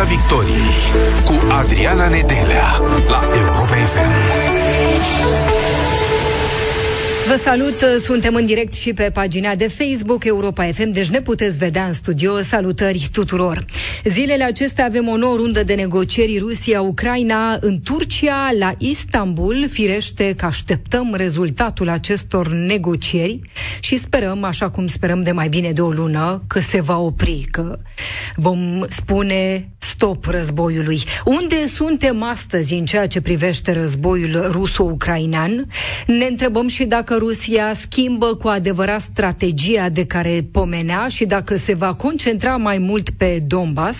Piața Victoriei cu Adriana Nedelea la Europa FM. Vă salut, suntem în direct și pe pagina de Facebook Europa FM, deci ne puteți vedea în studio. Salutări tuturor! Zilele acestea avem o nouă rundă de negocieri Rusia-Ucraina în Turcia, la Istanbul. Firește că așteptăm rezultatul acestor negocieri și sperăm, așa cum sperăm de mai bine de o lună, că se va opri, că vom spune stop războiului. Unde suntem astăzi în ceea ce privește războiul ruso-ucrainean? Ne întrebăm și dacă Rusia schimbă cu adevărat strategia de care pomenea și dacă se va concentra mai mult pe Donbass.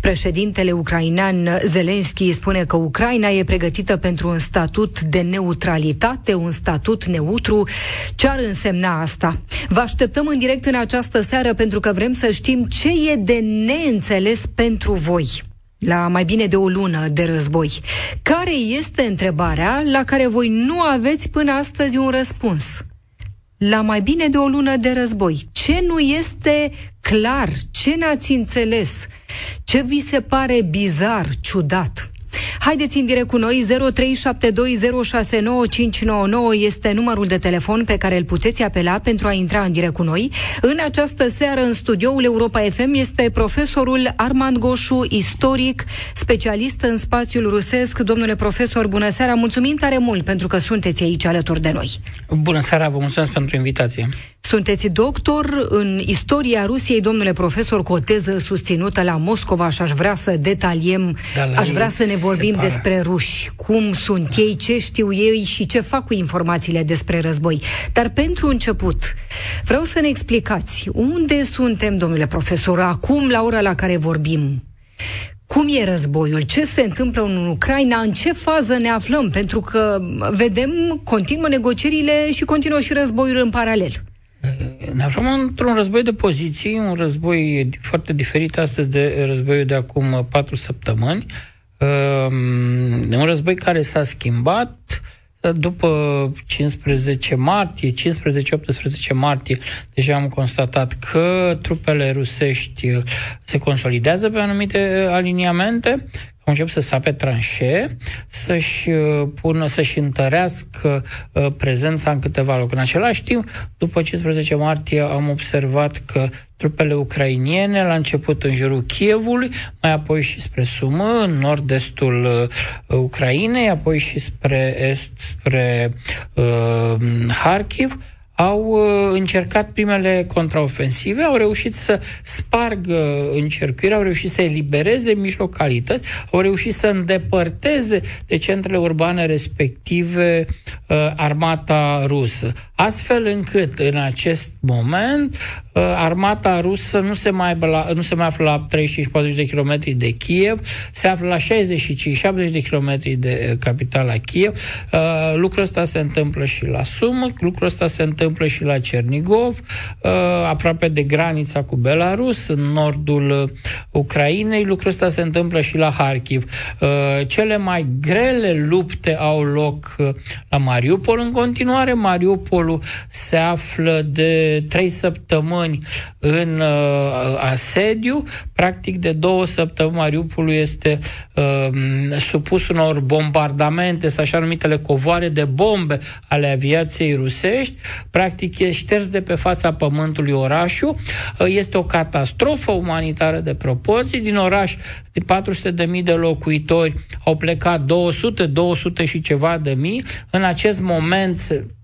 Președintele ucrainean Zelensky spune că Ucraina e pregătită pentru un statut de neutralitate, un statut neutru. Ce ar însemna asta? Vă așteptăm în direct în această seară pentru că vrem să știm ce e de neînțeles pentru voi la mai bine de o lună de război. Care este întrebarea la care voi nu aveți până astăzi un răspuns? La mai bine de o lună de război. Ce nu este clar? Ce n-ați înțeles? Ce vi se pare bizar, ciudat? Haideți în direct cu noi, 0372069599 este numărul de telefon pe care îl puteți apela pentru a intra în direct cu noi. În această seară, în studioul Europa FM, este profesorul Armand Goșu, istoric, specialist în spațiul rusesc. Domnule profesor, bună seara, mulțumim tare mult pentru că sunteți aici alături de noi. Bună seara, vă mulțumesc pentru invitație. Sunteți doctor în istoria Rusiei, domnule profesor, cu o teză susținută la Moscova și aș vrea să detaliem, da, aș vrea să ne vorbim despre ruși, cum sunt ei, ce știu ei și ce fac cu informațiile despre război. Dar pentru început, vreau să ne explicați unde suntem, domnule profesor, acum, la ora la care vorbim. Cum e războiul? Ce se întâmplă în Ucraina? În ce fază ne aflăm? Pentru că vedem, continuă negocierile și continuă și războiul în paralel. Ne aflăm într-un război de poziții, un război foarte diferit astăzi de războiul de acum patru săptămâni. Ehm, un război care s-a schimbat după 15 martie, 15-18 martie, deja am constatat că trupele rusești se consolidează pe anumite aliniamente, au început să sape tranșe, să-și uh, pună, să-și întărească uh, prezența în câteva locuri. În același timp, după 15 martie, am observat că trupele ucrainiene, la început în jurul Kievului, mai apoi și spre Sumă, în nord-estul uh, Ucrainei, apoi și spre est, spre uh, Harkiv, au uh, încercat primele contraofensive, au reușit să spargă încercuirea, au reușit să elibereze mici localități, au reușit să îndepărteze de centrele urbane respective uh, armata rusă. Astfel încât, în acest moment, uh, armata rusă nu se mai, la, nu se mai află la 35-40 de kilometri de Kiev, se află la 65-70 de kilometri de capitala Kiev. Lucrul ăsta se întâmplă și la Sumut, lucrul ăsta se întâmplă întâmplă și la Cernigov, uh, aproape de granița cu Belarus, în nordul uh, Ucrainei. Lucrul ăsta se întâmplă și la Harkiv. Uh, cele mai grele lupte au loc la Mariupol. În continuare, Mariupolul se află de trei săptămâni în asediu. Practic, de două săptămâni, Mariupolul este supus unor bombardamente, sau așa numitele covoare de bombe ale aviației rusești practic e șters de pe fața pământului orașul. Este o catastrofă umanitară de proporții. Din oraș de 400.000 de locuitori au plecat 200, 200 și ceva de mii. În acest moment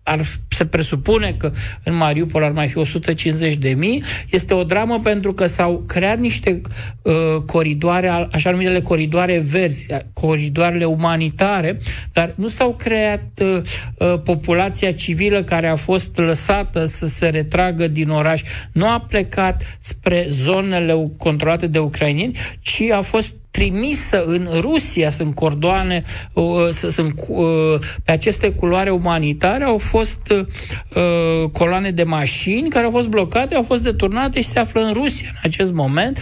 ar, se presupune că în Mariupol ar mai fi 150 de mii. Este o dramă pentru că s-au creat niște uh, coridoare, așa numitele coridoare verzi, coridoarele umanitare, dar nu s-au creat uh, uh, populația civilă care a fost lăsată să se retragă din oraș. Nu a plecat spre zonele controlate de ucrainieni, ci a fost trimisă în Rusia, sunt cordoane, uh, sunt, uh, pe aceste culoare umanitare au fost uh, coloane de mașini care au fost blocate, au fost deturnate și se află în Rusia în acest moment,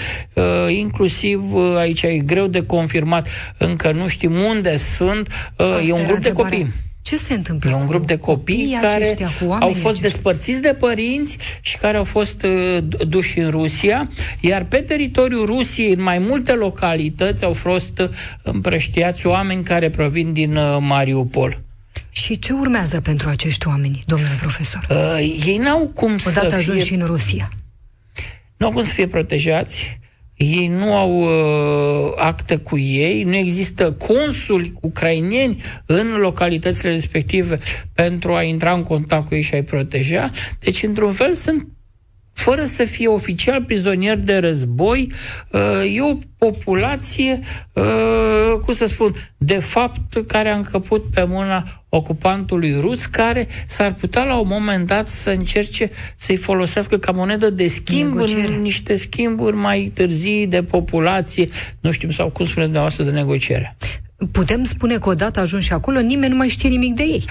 inclusiv aici e greu de confirmat, încă nu știm unde sunt, Asta e un grup de copii. Ce se întâmplă? E un grup de copii care au fost aceștia? despărțiți de părinți și care au fost uh, duși în Rusia, iar pe teritoriul Rusiei, în mai multe localități, au fost uh, împrăștiați oameni care provin din uh, Mariupol. Și ce urmează pentru acești oameni, domnule profesor? Uh, ei n-au cum Odată să fie... ajuns și în Rusia. Nu au cum să fie protejați ei nu au uh, acte cu ei, nu există consuli ucraineni în localitățile respective pentru a intra în contact cu ei și a-i proteja. Deci, într-un fel, sunt fără să fie oficial prizonieri de război, uh, e o populație, uh, cum să spun, de fapt, care a încăput pe mâna ocupantului rus, care s-ar putea la un moment dat să încerce să-i folosească ca monedă de schimb Negociere. în niște schimburi mai târzii de populație, nu știm, sau cum spuneți dumneavoastră, de negociere. Putem spune că odată ajuns și acolo, nimeni nu mai știe nimic de ei.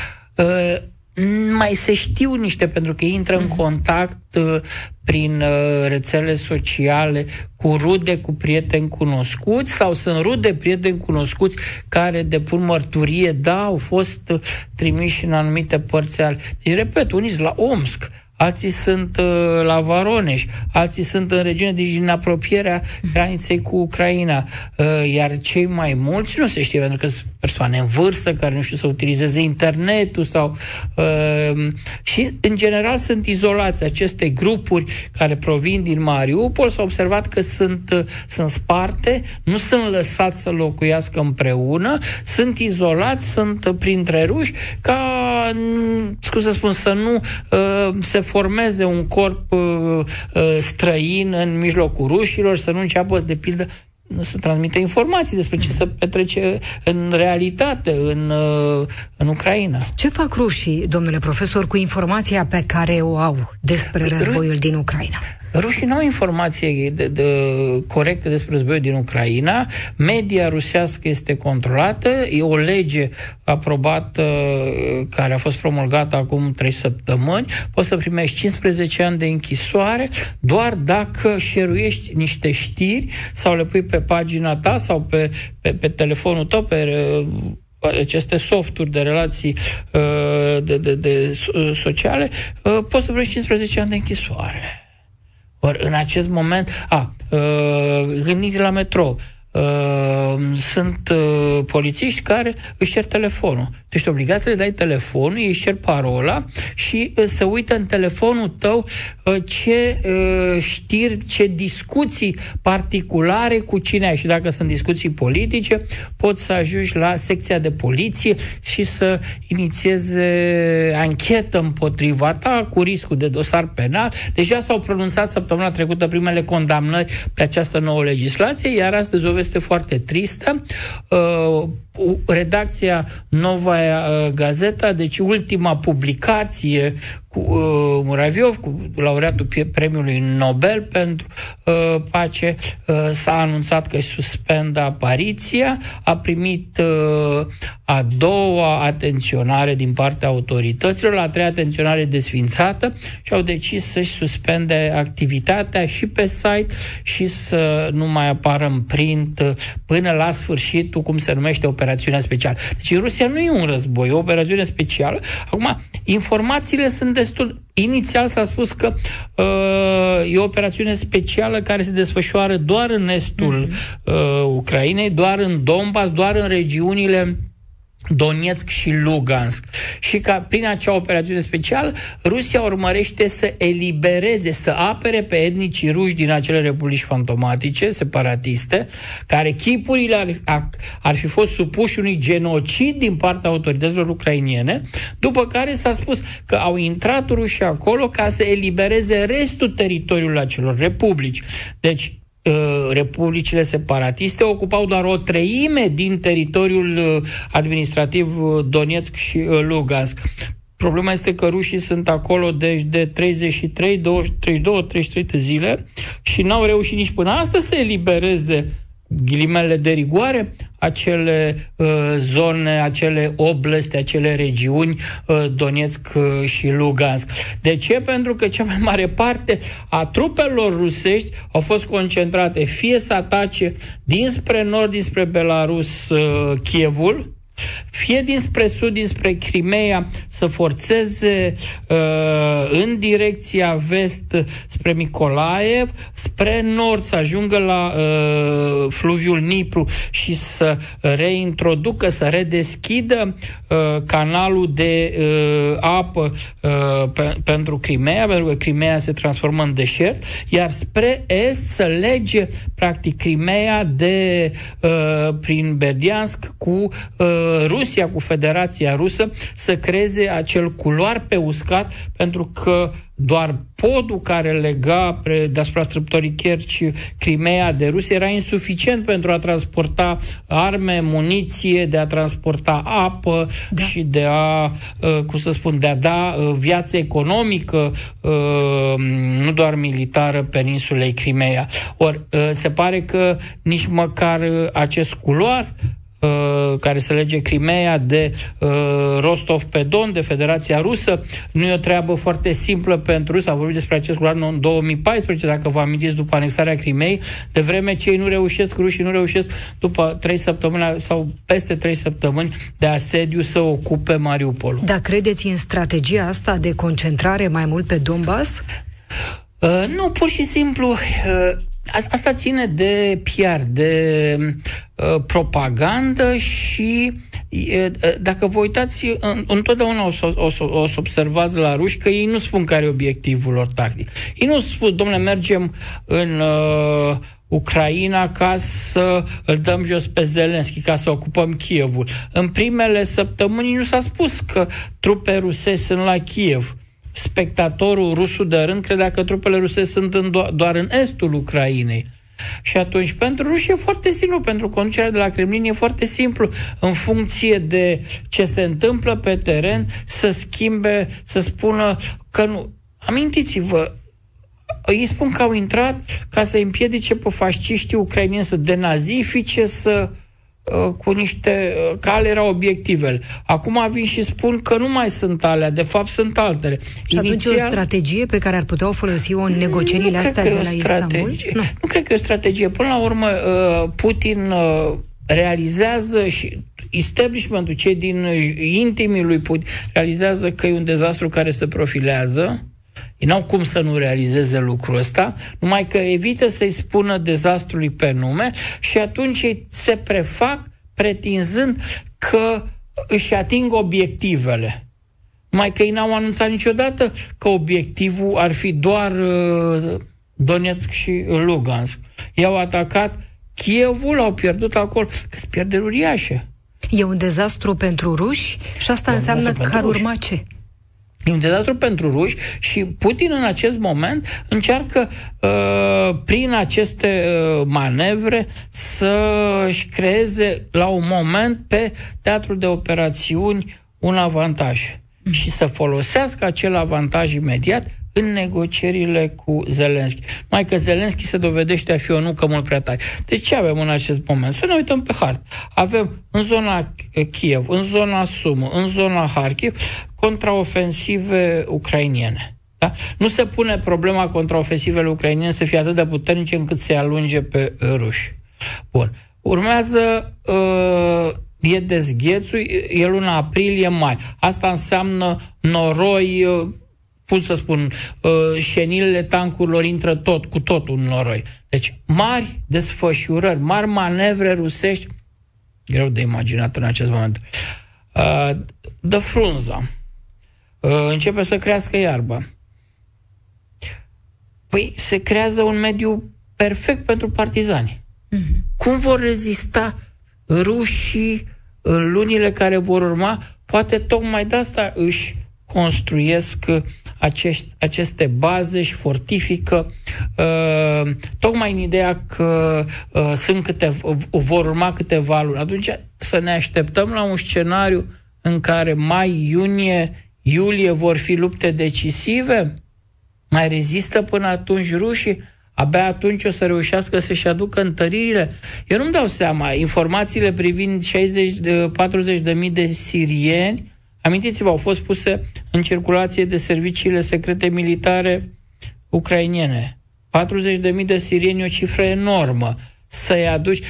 Uh, mai se știu niște, pentru că intră în mhm. contact uh, prin uh, rețele sociale cu rude, cu prieteni cunoscuți sau sunt rude, prieteni cunoscuți care depun mărturie, da, au fost uh, trimiși în anumite părți ale... Deci, repet, unii la Omsk, alții sunt uh, la Varoneș, alții sunt în regiune, deci în apropierea graniței cu Ucraina. Uh, iar cei mai mulți nu se știe, pentru că sunt persoane în vârstă care nu știu să utilizeze internetul sau... Uh, și, în general, sunt izolați aceste grupuri care provin din Mariupol. S-a observat că sunt, uh, sunt sparte, nu sunt lăsați să locuiască împreună, sunt izolați, sunt printre ruși, ca, scuze să spun, să nu uh, se formeze un corp uh, uh, străin în mijlocul rușilor, să nu înceapă, de pildă, să transmită informații despre ce se petrece în realitate în, uh, în Ucraina. Ce fac rușii, domnule profesor, cu informația pe care o au despre războiul din Ucraina? Rușii nu au informație de, de, corectă despre războiul din Ucraina. Media rusească este controlată. E o lege aprobată care a fost promulgată acum trei săptămâni. Poți să primești 15 ani de închisoare doar dacă șeruiești niște știri sau le pui pe pagina ta sau pe, pe, pe telefonul tău, pe aceste softuri de relații uh, de, de, de sociale, uh, poți să primești 15 ani de închisoare. Ori în acest moment, a, uh, gândiți la metrou, Uh, sunt uh, polițiști care își cer telefonul. Tu ești obligat să le dai telefonul, ei își cer parola și uh, se uită în telefonul tău uh, ce uh, știri, ce discuții particulare cu cine ai. Și dacă sunt discuții politice, poți să ajungi la secția de poliție și să inițieze anchetă împotriva ta cu riscul de dosar penal. Deja s-au pronunțat săptămâna trecută primele condamnări pe această nouă legislație, iar astăzi o este foarte tristă. Uh, redacția Nova uh, Gazeta, deci ultima publicație cu uh, Muraviov, cu laureatul premiului Nobel pentru uh, pace, uh, s-a anunțat că își suspendă apariția, a primit uh, a doua atenționare din partea autorităților, la a treia atenționare desfințată și au decis să-și suspende activitatea și pe site și să nu mai apară în print uh, până la sfârșitul, cum se numește, operațiunea specială. Deci în Rusia nu e un război, e o operațiune specială. Acum, informațiile sunt destul... Inițial s-a spus că uh, e o operațiune specială care se desfășoară doar în estul mm-hmm. uh, Ucrainei, doar în Donbass, doar în regiunile Donetsk și Lugansk. Și ca prin acea operațiune specială, Rusia urmărește să elibereze, să apere pe etnicii ruși din acele republici fantomatice, separatiste, care chipurile ar, ar fi fost supuși unui genocid din partea autorităților ucrainiene, după care s-a spus că au intrat rușii acolo ca să elibereze restul teritoriului acelor republici. Deci, Uh, republicile separatiste ocupau doar o treime din teritoriul uh, administrativ uh, Donetsk și Lugansk. Problema este că rușii sunt acolo deci de 33, 32, 33 de zile și n-au reușit nici până astăzi să elibereze ghilimele de rigoare, acele uh, zone, acele oblasti, acele regiuni, uh, Donetsk uh, și Lugansk. De ce? Pentru că cea mai mare parte a trupelor rusești au fost concentrate fie să atace dinspre nord, dinspre Belarus, uh, Kievul, fie dinspre sud, dinspre Crimea, să forțeze uh, în direcția vest spre Nicolaev, spre nord să ajungă la uh, fluviul Nipru și să reintroducă, să redeschidă uh, canalul de uh, apă uh, pe, pentru Crimea, pentru că Crimea se transformă în deșert, iar spre est să lege practic Crimea de uh, prin Berdiansk cu uh, Rusia, cu Federația Rusă, să creeze acel culoar pe uscat, pentru că doar podul care lega pre, deasupra strâmtorii Kerci Crimea de Rusia era insuficient pentru a transporta arme, muniție, de a transporta apă da. și de a, uh, cum să spun, de a da uh, viață economică, uh, nu doar militară, peninsulei Crimea. Ori se pare că nici măcar acest culoar Uh, care se lege Crimea de uh, Rostov pe Don, de Federația Rusă. Nu e o treabă foarte simplă pentru S-a vorbit despre acest lucru în 2014, dacă vă amintiți, după anexarea Crimei, de vreme ce ei nu reușesc, rușii nu reușesc după trei săptămâni sau peste trei săptămâni de asediu să ocupe Mariupolul. Dar credeți în strategia asta de concentrare mai mult pe Donbass? Uh, nu, pur și simplu uh, Asta ține de PR, de uh, propagandă și uh, dacă vă uitați, uh, întotdeauna o să, o, să, o să observați la ruși că ei nu spun care e obiectivul lor tactic. Ei nu spun, domnule, mergem în uh, Ucraina ca să îl dăm jos pe Zelenski, ca să ocupăm Kievul. În primele săptămâni nu s-a spus că trupe ruse sunt la Kiev spectatorul rusul de rând credea că trupele ruse sunt în do- doar în estul Ucrainei. Și atunci, pentru ruși e foarte simplu, pentru conducerea de la Kremlin e foarte simplu, în funcție de ce se întâmplă pe teren, să schimbe, să spună că nu. Amintiți-vă, îi spun că au intrat ca să împiedice pe fasciștii ucrainieni să denazifice, să uh, Uh, cu niște uh, care erau obiectivele. Acum vin și spun că nu mai sunt alea, de fapt sunt altele. Și Inițial, atunci o strategie pe care ar putea o folosi-o în negocierile astea de la Istanbul? Nu. nu cred că e o strategie. Până la urmă, uh, Putin realizează și establishmentul, cei din intimii lui Putin, realizează că e un dezastru care se profilează, ei n-au cum să nu realizeze lucrul ăsta, numai că evită să-i spună dezastrului pe nume și atunci ei se prefac pretinzând că își ating obiectivele. Mai că ei n-au anunțat niciodată că obiectivul ar fi doar uh, Donetsk și Lugansk. I-au atacat Kievul, au pierdut acolo, că sunt pierderi uriașe. E un dezastru pentru ruși și asta e înseamnă că ar urma ce? E un dezastru pentru ruși și Putin în acest moment încearcă uh, prin aceste uh, manevre să-și creeze la un moment pe teatrul de operațiuni un avantaj mm. și să folosească acel avantaj imediat în negocierile cu Zelenski. Mai că Zelenski se dovedește a fi o nucă mult prea tare. Deci ce avem în acest moment? Să ne uităm pe hartă. Avem în zona Kiev, în zona Sumă, în zona Harkiv, contraofensive ucrainiene. Da? Nu se pune problema contraofensivele ucrainiene să fie atât de puternice încât să-i alunge pe ruși. Bun. Urmează uh, e dezghețul, e luna aprilie-mai. Asta înseamnă noroi, uh, pot să spun, uh, șenilele tancurilor intră tot, cu totul în noroi. Deci, mari desfășurări, mari manevre rusești, greu de imaginat în acest moment. Uh, de frunza. Uh, începe să crească iarba. Păi se creează un mediu perfect pentru partizani. Mm-hmm. Cum vor rezista rușii în lunile care vor urma? Poate tocmai de asta își construiesc acești, aceste baze și fortifică uh, tocmai în ideea că uh, sunt câte, vor urma câteva luni. Atunci să ne așteptăm la un scenariu în care mai, iunie, iulie vor fi lupte decisive? Mai rezistă până atunci rușii? Abia atunci o să reușească să-și aducă întăririle. Eu nu-mi dau seama. Informațiile privind 60-40 de mii de sirieni Amintiți-vă, au fost puse în circulație de serviciile secrete militare ucrainiene. 40.000 de sirieni, o cifră enormă. Să-i aduci...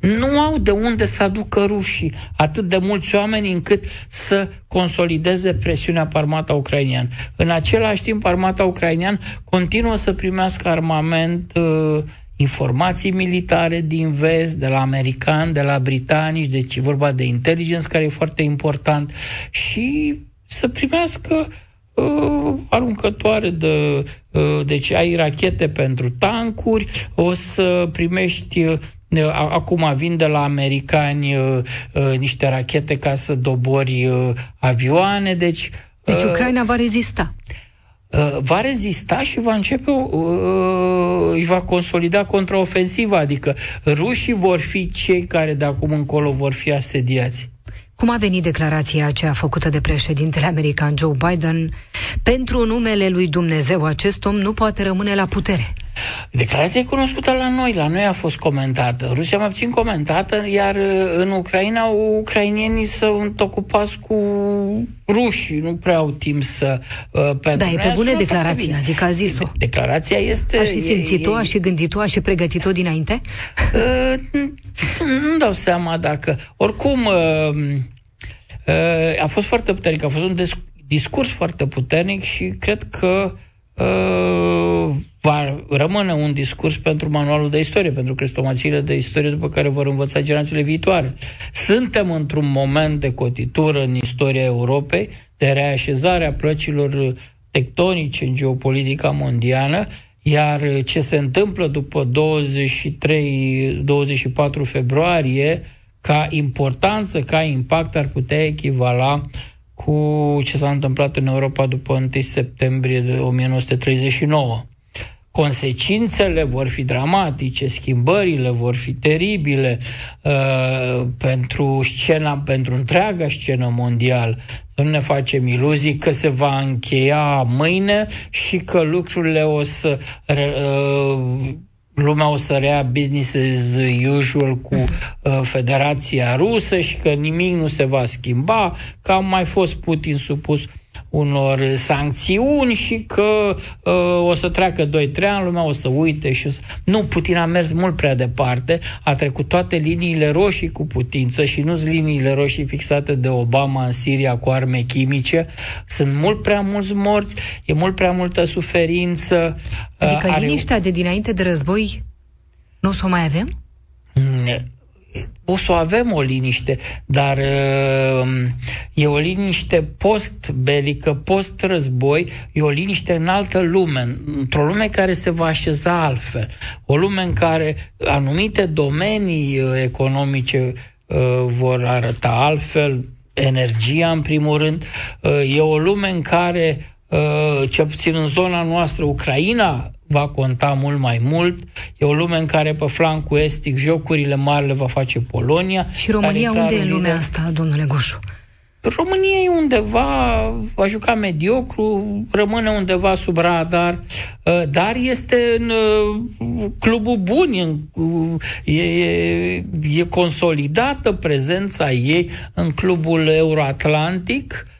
nu au de unde să aducă rușii atât de mulți oameni încât să consolideze presiunea pe armata ucrainiană. În același timp, armata ucrainiană continuă să primească armament, uh, informații militare din vest, de la americani, de la britanici, deci e vorba de inteligență care e foarte important și să primească uh, aruncătoare de... Uh, deci ai rachete pentru tancuri, o să primești uh, Acum vin de la americani uh, uh, niște rachete ca să dobori uh, avioane, deci... Deci Ucraina va rezista. Va rezista și va începe, își va consolida contraofensiva, adică rușii vor fi cei care de acum încolo vor fi asediați. Cum a venit declarația aceea făcută de președintele american Joe Biden? Pentru numele lui Dumnezeu, acest om nu poate rămâne la putere. Declarația e cunoscută la noi, la noi a fost comentată. Rusia mai puțin comentată, iar uh, în Ucraina ucrainienii sunt ocupați cu rușii, nu prea au timp să... Uh, pentru da, e pe bune declarația, adică a zis-o. De- declarația este... Aș și simțit-o, aș și gândit-o, aș și pregătit-o dinainte? Uh, nu dau seama dacă... Oricum, uh, uh, a fost foarte puternic, a fost un discurs foarte puternic și cred că uh, va rămâne un discurs pentru manualul de istorie, pentru crestomațiile de istorie după care vor învăța generațiile viitoare. Suntem într-un moment de cotitură în istoria Europei, de reașezare a plăcilor tectonice în geopolitica mondială, iar ce se întâmplă după 23-24 februarie, ca importanță, ca impact, ar putea echivala cu ce s-a întâmplat în Europa după 1 septembrie de 1939 consecințele vor fi dramatice, schimbările vor fi teribile uh, pentru scena, pentru întreaga scenă mondială. Să nu ne facem iluzii că se va încheia mâine și că lucrurile o să uh, lumea o să rea business as usual cu uh, Federația Rusă și că nimic nu se va schimba, că a mai fost Putin supus unor sancțiuni și că uh, o să treacă 2-3 ani, lumea o să uite și o să... Nu, Putin a mers mult prea departe, a trecut toate liniile roșii cu putință și nu liniile roșii fixate de Obama în Siria cu arme chimice. Sunt mult prea mulți morți, e mult prea multă suferință. Adică uh, are... liniștea de dinainte de război nu o să o mai avem? Mm, o să avem o liniște, dar uh, e o liniște post-belică, post-război, e o liniște în altă lume, într-o lume care se va așeza altfel. O lume în care anumite domenii uh, economice uh, vor arăta altfel, energia în primul rând. E o lume în care, cel puțin în zona noastră, Ucraina va conta mult mai mult. E o lume în care pe flancul estic jocurile mari le va face Polonia. Și România unde e în lumea asta, domnule Goșu? România e undeva, va juca mediocru, rămâne undeva sub radar, uh, dar este în uh, clubul bun, e, e, e consolidată prezența ei în clubul euroatlantic, Uh,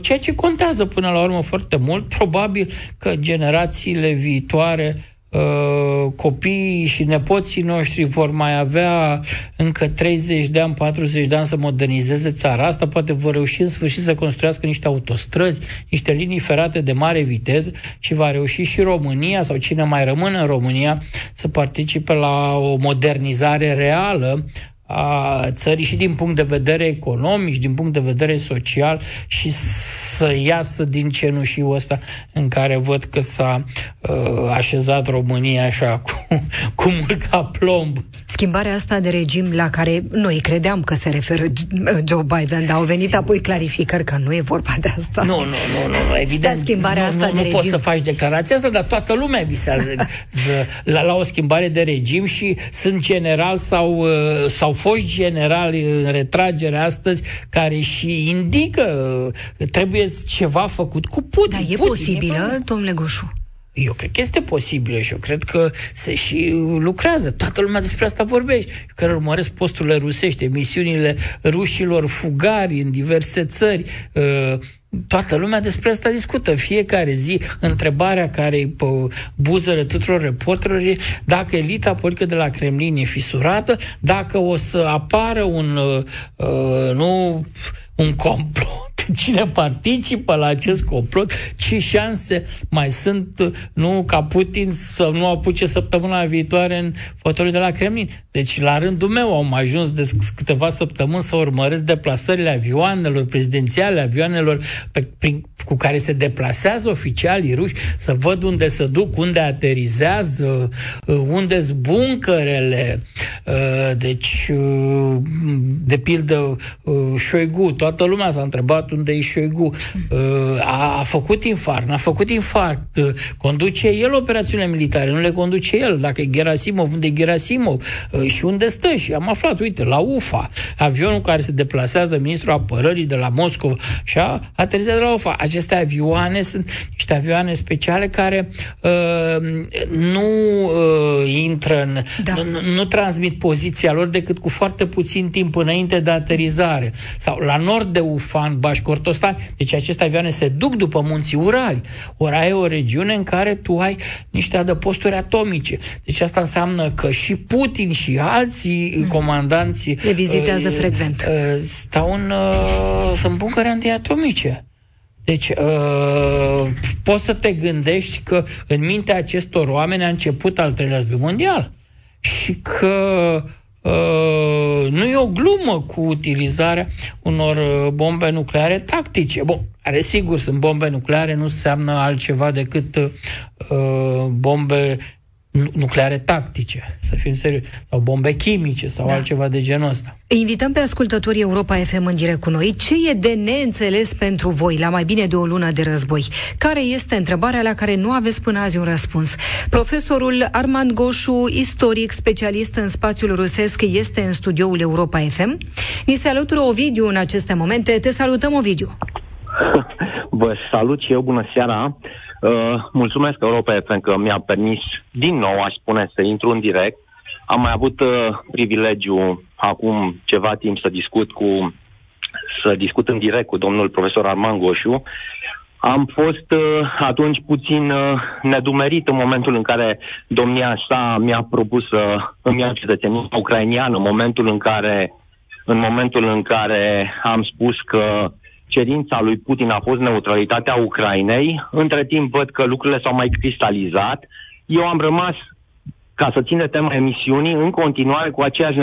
ceea ce contează până la urmă foarte mult. Probabil că generațiile viitoare uh, copiii și nepoții noștri vor mai avea încă 30 de ani, 40 de ani să modernizeze țara asta, poate vor reuși în sfârșit să construiască niște autostrăzi, niște linii ferate de mare viteză și va reuși și România sau cine mai rămâne în România să participe la o modernizare reală a țării și din punct de vedere economic, și din punct de vedere social și să iasă din cenușiul ăsta în care văd că s-a uh, așezat România așa cu, cu mult aplomb. Schimbarea asta de regim la care noi credeam că se referă Joe Biden, dar au venit Sigur. apoi clarificări că nu e vorba de asta. Nu, nu, nu, nu evident. Dar schimbarea nu, asta nu, de nu regim... poți să faci declarația asta, dar toată lumea visează la, la o schimbare de regim și sunt general sau, uh, sau foști generali în retragere astăzi care și indică că trebuie ceva făcut cu Putin. Dar e Putin, posibilă, e domnule Goșu? Eu cred că este posibil și eu cred că se și lucrează. Toată lumea despre asta vorbește. Care urmăresc posturile rusești, emisiunile rușilor fugari în diverse țări, uh, toată lumea despre asta discută. Fiecare zi, întrebarea care e pe buzele tuturor reporterilor e dacă elita politică de la Kremlin e fisurată, dacă o să apară un, uh, uh nu, un complot cine participă la acest complot, ce șanse mai sunt, nu, ca Putin să nu apuce săptămâna viitoare în fotoliu de la Kremlin. Deci, la rândul meu, am ajuns de câteva săptămâni să urmăresc deplasările avioanelor prezidențiale, avioanelor pe, prin, cu care se deplasează oficialii ruși, să văd unde se duc, unde aterizează, uh, unde zbuncărele. Uh, deci, uh, de pildă, Șoigu, toată lumea s-a întrebat unde e Șoigu. A, a făcut infarct, a făcut infarct, conduce el operațiunile militare, nu le conduce el. Dacă e Gerasimov, unde e Gerasimov și unde stă? Și am aflat, uite, la UFA, avionul care se deplasează, ministrul apărării de la Moscova, și a aterizat la UFA aceste avioane sunt niște avioane speciale care uh, nu uh, intră în, da. nu, nu transmit poziția lor decât cu foarte puțin timp înainte de aterizare. Sau la nord de Ufan, Bașcortostan, deci aceste avioane se duc după munții Urali. Ori ai o regiune în care tu ai niște adăposturi atomice. Deci asta înseamnă că și Putin și alții mm. comandanți le vizitează uh, frecvent. Uh, stau în uh, sunt buncăre antiatomice. Deci, uh, poți să te gândești că în mintea acestor oameni a început al treilea război mondial și că uh, nu e o glumă cu utilizarea unor uh, bombe nucleare tactice. Bun, care sigur sunt bombe nucleare, nu înseamnă altceva decât uh, bombe nucleare tactice, să fim serioși, sau bombe chimice sau da. altceva de genul ăsta. Invităm pe ascultătorii Europa FM în direct cu noi. Ce e de neînțeles pentru voi la mai bine de o lună de război? Care este întrebarea la care nu aveți până azi un răspuns? Profesorul Armand Goșu, istoric, specialist în spațiul rusesc, este în studioul Europa FM. Ni se alătură Ovidiu în aceste momente. Te salutăm, Ovidiu! Vă salut și eu, bună seara! Uh, mulțumesc Europa FM că mi-a permis din nou, aș spune, să intru în direct. Am mai avut uh, privilegiu acum ceva timp să discut cu să discut în direct cu domnul profesor Arman Goșu. Am fost uh, atunci puțin uh, nedumerit în momentul în care domnia sa mi-a propus să îmi ia cetățenia ucrainiană, în momentul în care în momentul în care am spus că cerința lui Putin a fost neutralitatea Ucrainei. Între timp văd că lucrurile s-au mai cristalizat. Eu am rămas, ca să țin de tema emisiunii, în continuare cu aceeași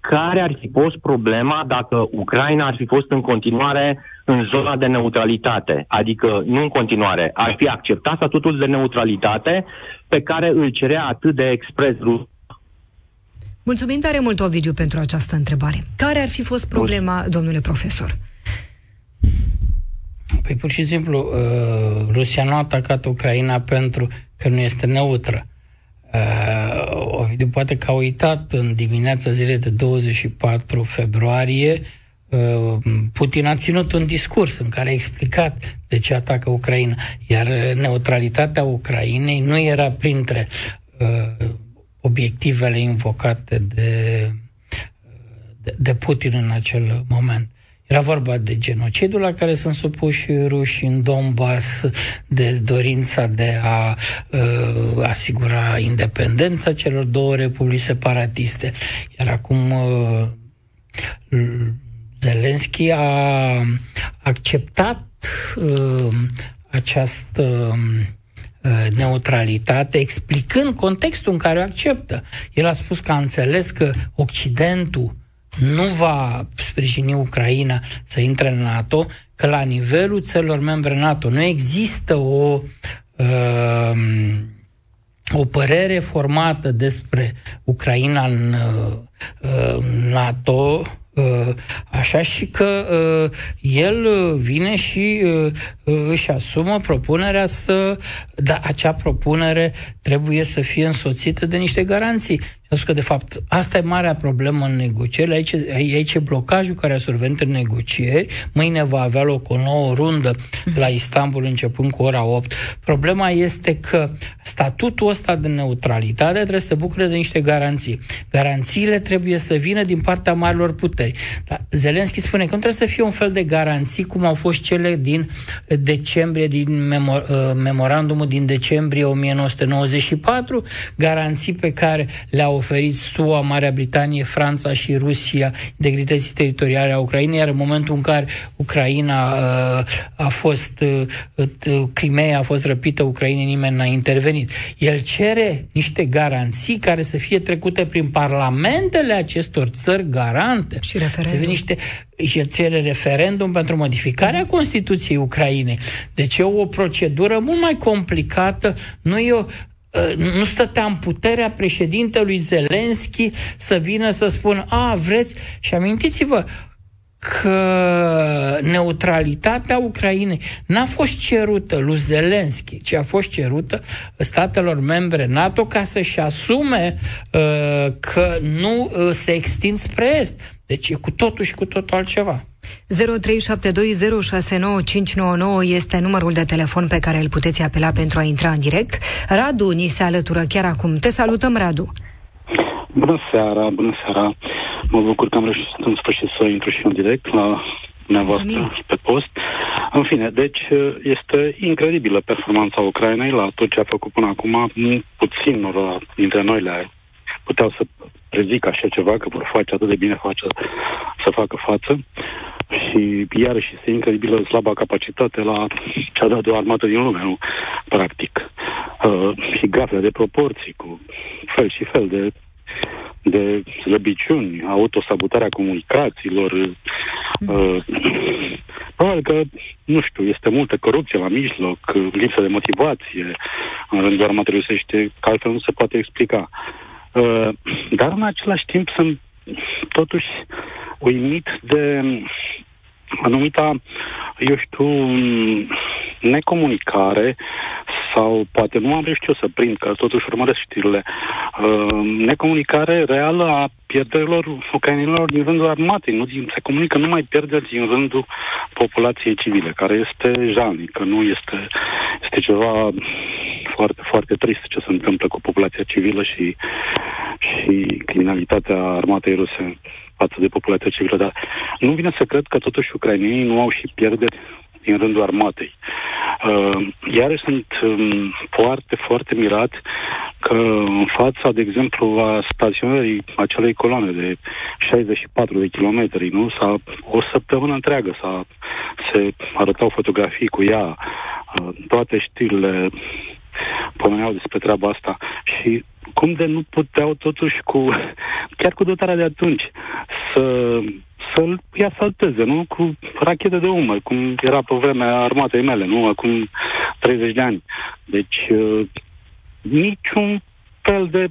care ar fi fost problema dacă Ucraina ar fi fost în continuare în zona de neutralitate, adică nu în continuare, ar fi acceptat statutul de neutralitate pe care îl cerea atât de expres Mulțumim tare mult, Ovidiu, pentru această întrebare. Care ar fi fost problema, domnule profesor? Păi pur și simplu, uh, Rusia nu a atacat Ucraina pentru că nu este neutră. Uh, Ovidiu poate că a uitat în dimineața zilei de 24 februarie uh, Putin a ținut un discurs în care a explicat de ce atacă Ucraina, iar neutralitatea Ucrainei nu era printre uh, obiectivele invocate de, de, de Putin în acel moment. Era vorba de genocidul la care sunt supuși ruși în Donbass, de dorința de a uh, asigura independența celor două republici separatiste. Iar acum uh, Zelenski a acceptat uh, această uh, neutralitate, explicând contextul în care o acceptă. El a spus că a înțeles că Occidentul nu va sprijini Ucraina să intre în NATO, că la nivelul țărilor membre NATO nu există o uh, o părere formată despre Ucraina în uh, NATO, uh, așa și că uh, el vine și uh, își asumă propunerea să, da, acea propunere trebuie să fie însoțită de niște garanții. Și a spus că, de fapt, asta e marea problemă în negocieri. Aici, aici e blocajul care a survenit în negocieri. Mâine va avea loc o nouă rundă la Istanbul, începând cu ora 8. Problema este că statutul ăsta de neutralitate trebuie să se bucure de niște garanții. Garanțiile trebuie să vină din partea marilor puteri. Dar Zelenski spune că nu trebuie să fie un fel de garanții cum au fost cele din decembrie, din memor- uh, memorandumul din decembrie 1994, garanții pe care le-au oferit SUA, Marea Britanie, Franța și Rusia integrității teritoriale a Ucrainei, iar în momentul în care Ucraina uh, a fost, uh, Crimea a fost răpită, Ucraina nimeni n-a intervenit. El cere niște garanții care să fie trecute prin parlamentele acestor țări garante. Și referendum. Niște, și cere referendum pentru modificarea Constituției Ucrainei. Deci e o procedură mult mai complicată, nu e o Uh, nu stătea în puterea președintelui Zelenski să vină să spună, a, vreți, și amintiți-vă, că neutralitatea Ucrainei n-a fost cerută lui Zelenski, ci a fost cerută statelor membre NATO ca să-și asume uh, că nu uh, se extind spre est. Deci e cu totul și cu totul altceva. 0372069599 este numărul de telefon pe care îl puteți apela pentru a intra în direct. Radu ni se alătură chiar acum. Te salutăm, Radu! Bună seara, bună seara! Mă bucur că am reușit în sfârșit să intru și în direct la dumneavoastră pe post. În fine, deci este incredibilă performanța Ucrainei la tot ce a făcut până acum. Puțin dintre noi le puteau să prezic așa ceva, că vor face atât de bine face, să facă față. Și iarăși este incredibilă slaba capacitate la cea de-a doua armată din lume, nu? Practic. Uh, și gafele de proporții, cu fel și fel de de slăbiciuni, autosabotarea comunicațiilor. Uh, probabil că, nu știu, este multă corupție la mijloc, lipsă de motivație în rândul armatei rusești, că altfel nu se poate explica. Uh, dar în același timp sunt totuși uimit de anumita, eu știu, necomunicare sau poate nu am reușit eu să prind, că totuși urmăresc știrile, uh, necomunicare reală a pierderilor ucrainilor din rândul armatei. Nu, se comunică numai pierderi din rândul populației civile, care este jalnică, nu este, este ceva foarte, foarte trist ce se întâmplă cu populația civilă și, și criminalitatea armatei ruse față de populația civilă. Dar nu vine să cred că totuși ucrainienii nu au și pierderi din rândul armatei. Uh, iar sunt um, foarte, foarte mirat că în fața, de exemplu, a staționării acelei coloane de 64 de kilometri, nu? S-a, o săptămână întreagă s-a, se arătau fotografii cu ea, uh, toate știrile pomeneau despre treaba asta și cum de nu puteau totuși cu, chiar cu dotarea de atunci, să să-l ia salteze, nu? Cu rachete de umăr, cum era pe vremea armatei mele, nu? Acum 30 de ani. Deci, uh, niciun fel de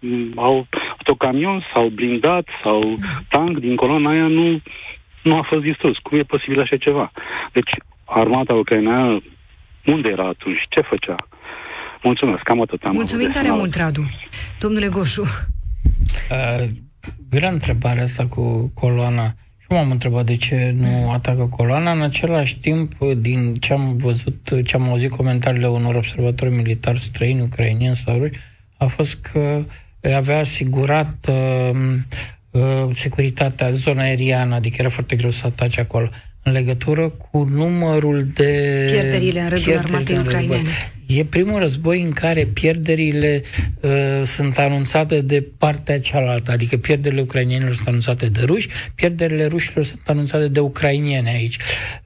mm, autocamion sau blindat sau tank din coloana aia nu, nu a fost distrus. Cum e posibil așa ceva? Deci, armata ucraineană, unde era atunci? Ce făcea? Mulțumesc, cam atât am Mulțumim tare mult, Radu. Domnule Goșu. Uh, grea întrebarea asta cu coloana. Și m-am întrebat de ce nu atacă coloana. În același timp, din ce am văzut, ce am auzit comentariile unor observatori militari străini, ucrainieni sau ruși, a fost că avea asigurat uh, uh, securitatea zona aeriană, adică era foarte greu să atace acolo în legătură cu numărul de pierderile în rândul armatei ucrainene. E primul război în care pierderile uh, sunt anunțate de partea cealaltă, adică pierderile ucrainienilor sunt anunțate de ruși, pierderile rușilor sunt anunțate de ucrainieni aici.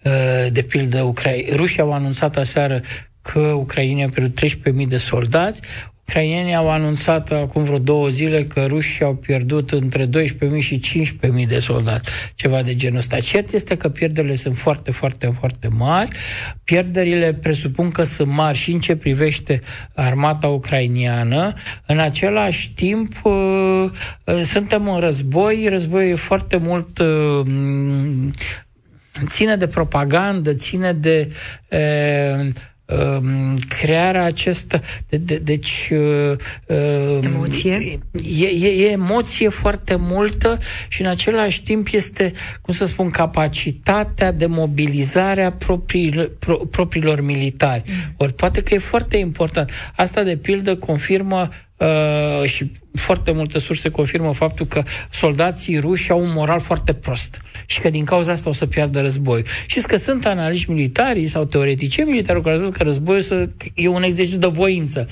Uh, de pildă, Ucra- rușii au anunțat aseară că Ucraina a pierdut 13.000 de soldați, Ucrainienii au anunțat acum vreo două zile că rușii au pierdut între 12.000 și 15.000 de soldați, ceva de genul ăsta. Cert este că pierderile sunt foarte, foarte, foarte mari. Pierderile presupun că sunt mari și în ce privește armata ucrainiană. În același timp, uh, uh, suntem în război, război e foarte mult uh, ține de propagandă, ține de Um, crearea acestă... De, de, deci... Uh, um, emoție? E, e, e emoție foarte multă și în același timp este, cum să spun, capacitatea de mobilizare a propriilor, pro, propriilor militari. Mm. Ori poate că e foarte important. Asta, de pildă, confirmă Uh, și foarte multe surse confirmă faptul că soldații ruși au un moral foarte prost și că din cauza asta o să piardă război. Și că sunt analiști militari sau teoreticieni militari care spun că războiul e un exercițiu de voință.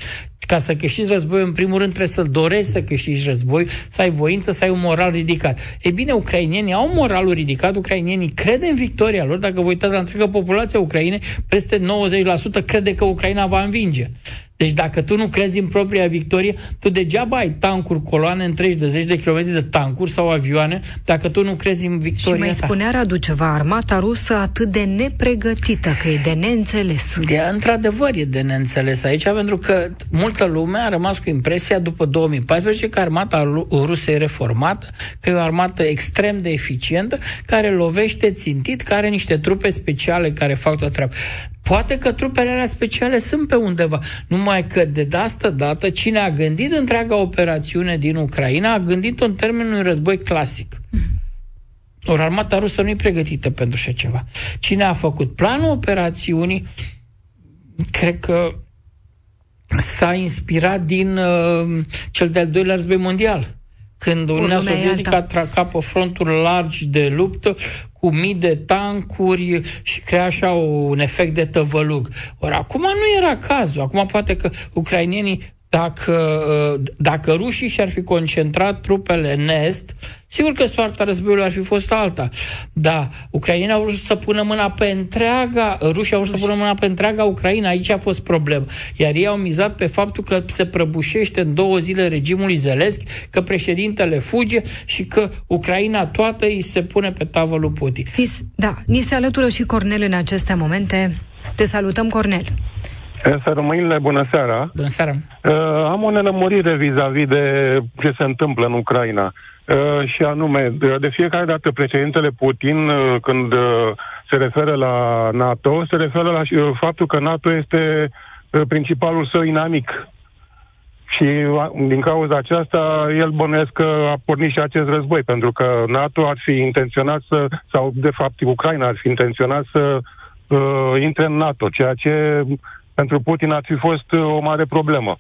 Ca să câștigi războiul, în primul rând, trebuie să-l dorești să câștigi război, să ai voință, să ai un moral ridicat. E bine, ucrainienii au moralul ridicat, ucrainienii cred în victoria lor. Dacă vă uitați la întreaga populație ucrainei, peste 90% crede că Ucraina va învinge. Deci dacă tu nu crezi în propria victorie, tu degeaba ai tancuri, coloane întregi de zeci de kilometri de tancuri sau avioane, dacă tu nu crezi în victoria Și mai ta. spunea Radu ceva, armata rusă atât de nepregătită, că e de neînțeles. De, într-adevăr e de neînțeles aici, pentru că multă lume a rămas cu impresia după 2014 că armata rusă e reformată, că e o armată extrem de eficientă, care lovește țintit, care are niște trupe speciale care fac toată treaba. Poate că trupele alea speciale sunt pe undeva, numai că de asta dată cine a gândit întreaga operațiune din Ucraina a gândit-o în termenul unui război clasic. Ori armata rusă nu e pregătită pentru așa ceva. Cine a făcut planul operațiunii, cred că s-a inspirat din uh, cel de-al doilea război mondial când Uniunea Sovietică a tracat pe fronturi largi de luptă cu mii de tancuri și crea așa un efect de tăvălug. Ori acum nu era cazul. Acum poate că ucrainienii dacă, uh, dacă rușii și-ar fi concentrat trupele în est, sigur că soarta războiului ar fi fost alta. Da, ucrainienii au vrut să pună mâna pe întreaga, rușii au vrut să pună mâna pe întreaga Ucraina, aici a fost problemă. Iar ei au mizat pe faptul că se prăbușește în două zile regimul Zelenski, că președintele fuge și că Ucraina toată îi se pune pe tavălul Putin. Da, ni se alătură și Cornel în aceste momente. Te salutăm, Cornel. Să rămâinile, bună seara. Bună seara. Uh, am o nelămurire vis-a-vis de ce se întâmplă în Ucraina. Uh, și anume, de, de fiecare dată președintele Putin, uh, când uh, se referă la NATO, se referă la uh, faptul că NATO este uh, principalul său inamic. Și uh, din cauza aceasta, el bănuiesc că a pornit și acest război, pentru că NATO ar fi intenționat să, sau de fapt Ucraina ar fi intenționat să uh, intre în NATO, ceea ce pentru Putin ar fi fost uh, o mare problemă.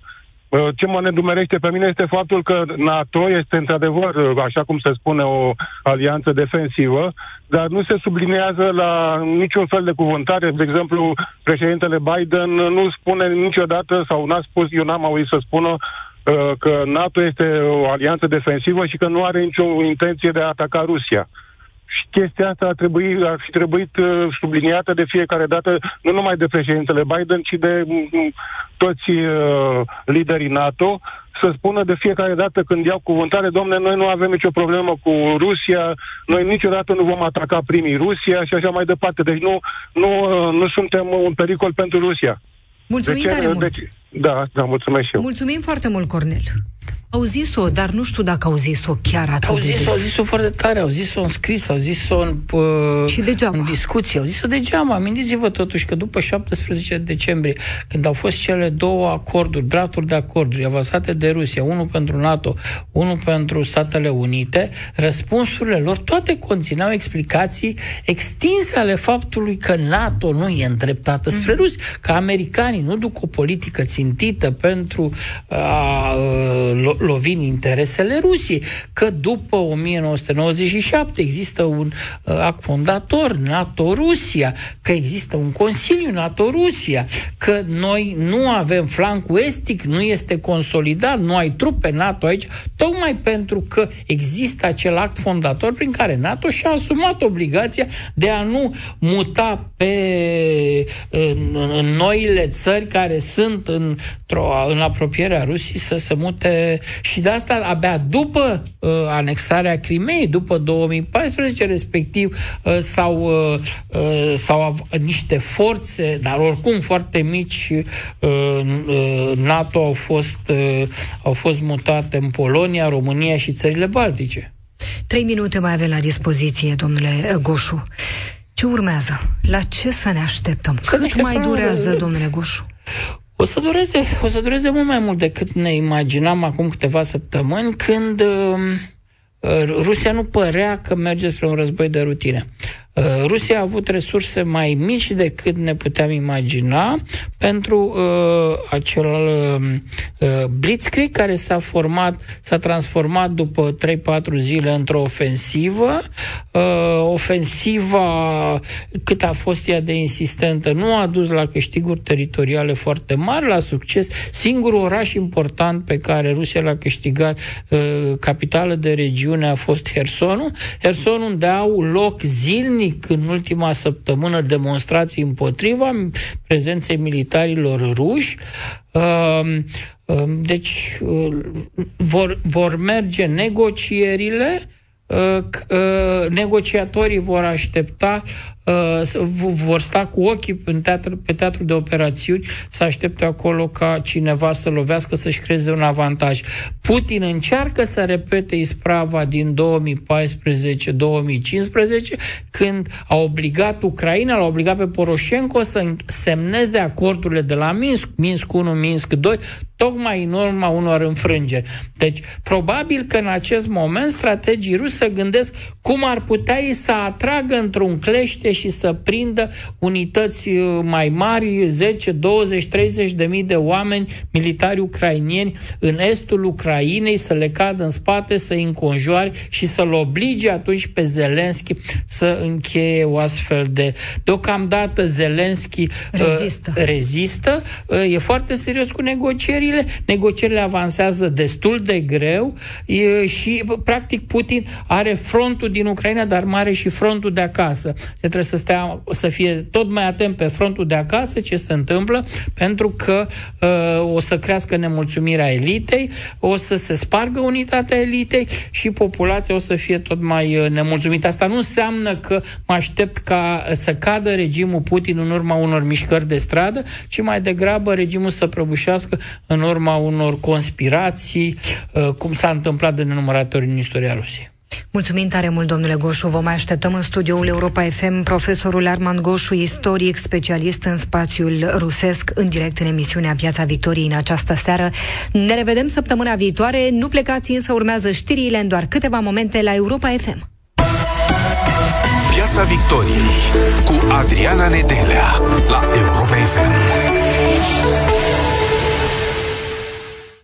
Uh, ce mă nedumerește pe mine este faptul că NATO este într-adevăr, uh, așa cum se spune, o alianță defensivă, dar nu se sublinează la niciun fel de cuvântare. De exemplu, președintele Biden nu spune niciodată, sau n-a spus, eu n-am auzit să spună, că NATO este o alianță defensivă și că nu are nicio intenție de a ataca Rusia. Și chestia asta ar, trebui, ar fi trebuit uh, subliniată de fiecare dată, nu numai de președintele Biden, ci de uh, toți uh, liderii NATO, să spună de fiecare dată când iau cuvântare, domne, noi nu avem nicio problemă cu Rusia, noi niciodată nu vom ataca primii Rusia și așa mai departe. Deci nu, nu, uh, nu suntem un pericol pentru Rusia. Mulțumim deci, tare mult! Deci, da, da, mulțumesc și eu. Mulțumim foarte mult, Cornel. Au zis-o, dar nu știu dacă au zis-o chiar atât au zis de Au zis-o foarte tare, au zis-o în scris, au zis-o în, uh, și degeaba. în discuție, au zis-o degeaba. Amintiți-vă totuși că după 17 decembrie, când au fost cele două acorduri, drafturi de acorduri avansate de Rusia, unul pentru NATO, unul pentru Statele Unite, răspunsurile lor toate conțineau explicații extinse ale faptului că NATO nu e îndreptată spre mm-hmm. Rusia, că americanii nu duc o politică țintită pentru a, a lovi în interesele Rusiei, că după 1997 există un uh, act fondator NATO-Rusia, că există un Consiliu NATO-Rusia, că noi nu avem flancul estic, nu este consolidat, nu ai trupe NATO aici, tocmai pentru că există acel act fondator prin care NATO și-a asumat obligația de a nu muta pe în, în noile țări care sunt în, în apropierea Rusiei să se mute și de asta abia după uh, anexarea Crimei, după 2014 respectiv, uh, sau, uh, uh, sau niște forțe, dar oricum foarte mici, uh, uh, NATO au fost, uh, au fost mutate în Polonia, România și țările Baltice. Trei minute mai avem la dispoziție, domnule Goșu. Ce urmează? La ce să ne așteptăm? Cât mai durează, domnule Goșu? O să dureze, o să dureze mult mai mult decât ne imaginam acum câteva săptămâni, când uh, Rusia nu părea că merge spre un război de rutine. Uh, Rusia a avut resurse mai mici decât ne puteam imagina pentru uh, acel uh, blitzkrieg care s-a format, s-a transformat după 3-4 zile într-o ofensivă. Uh, ofensiva, cât a fost ea de insistentă, nu a dus la câștiguri teritoriale foarte mari, la succes. Singurul oraș important pe care Rusia l-a câștigat, uh, capitală de regiune, a fost Hersonul. Hersonul unde au loc zilnic zilnic în ultima săptămână demonstrații împotriva prezenței militarilor ruși. Um, um, deci uh, vor, vor merge negocierile Uh, uh, negociatorii vor aștepta, uh, vor sta cu ochii pe teatru, pe teatru de operațiuni, să aștepte acolo ca cineva să lovească, să-și creeze un avantaj. Putin încearcă să repete isprava din 2014-2015, când a obligat Ucraina, l-a obligat pe Poroșenko să semneze acordurile de la Minsk, Minsk 1, Minsk 2, tocmai în urma unor înfrângeri. Deci, probabil că în acest moment strategii ruși se gândesc cum ar putea ei să atragă într-un clește și să prindă unități uh, mai mari, 10, 20, 30 de mii de oameni militari ucrainieni în estul Ucrainei, să le cadă în spate, să-i înconjoare și să-l oblige atunci pe Zelenski să încheie o astfel de... Deocamdată Zelenski uh, rezistă. Uh, rezistă. Uh, e foarte serios cu negocierile negocierile. Negocierile avansează destul de greu e, și, practic, Putin are frontul din Ucraina, dar mare și frontul de acasă. El trebuie să, stea, să fie tot mai atent pe frontul de acasă ce se întâmplă, pentru că uh, o să crească nemulțumirea elitei, o să se spargă unitatea elitei și populația o să fie tot mai uh, nemulțumită. Asta nu înseamnă că mă aștept ca să cadă regimul Putin în urma unor mișcări de stradă, ci mai degrabă regimul să prăbușească în în urma unor conspirații, uh, cum s-a întâmplat de nenumărate ori în istoria Rusiei. Mulțumim tare mult, domnule Goșu. Vă mai așteptăm în studioul Europa FM profesorul Armand Goșu, istoric, specialist în spațiul rusesc, în direct în emisiunea Piața Victoriei în această seară. Ne revedem săptămâna viitoare. Nu plecați, însă urmează știrile în doar câteva momente la Europa FM. Piața Victoriei cu Adriana Nedelea la Europa FM.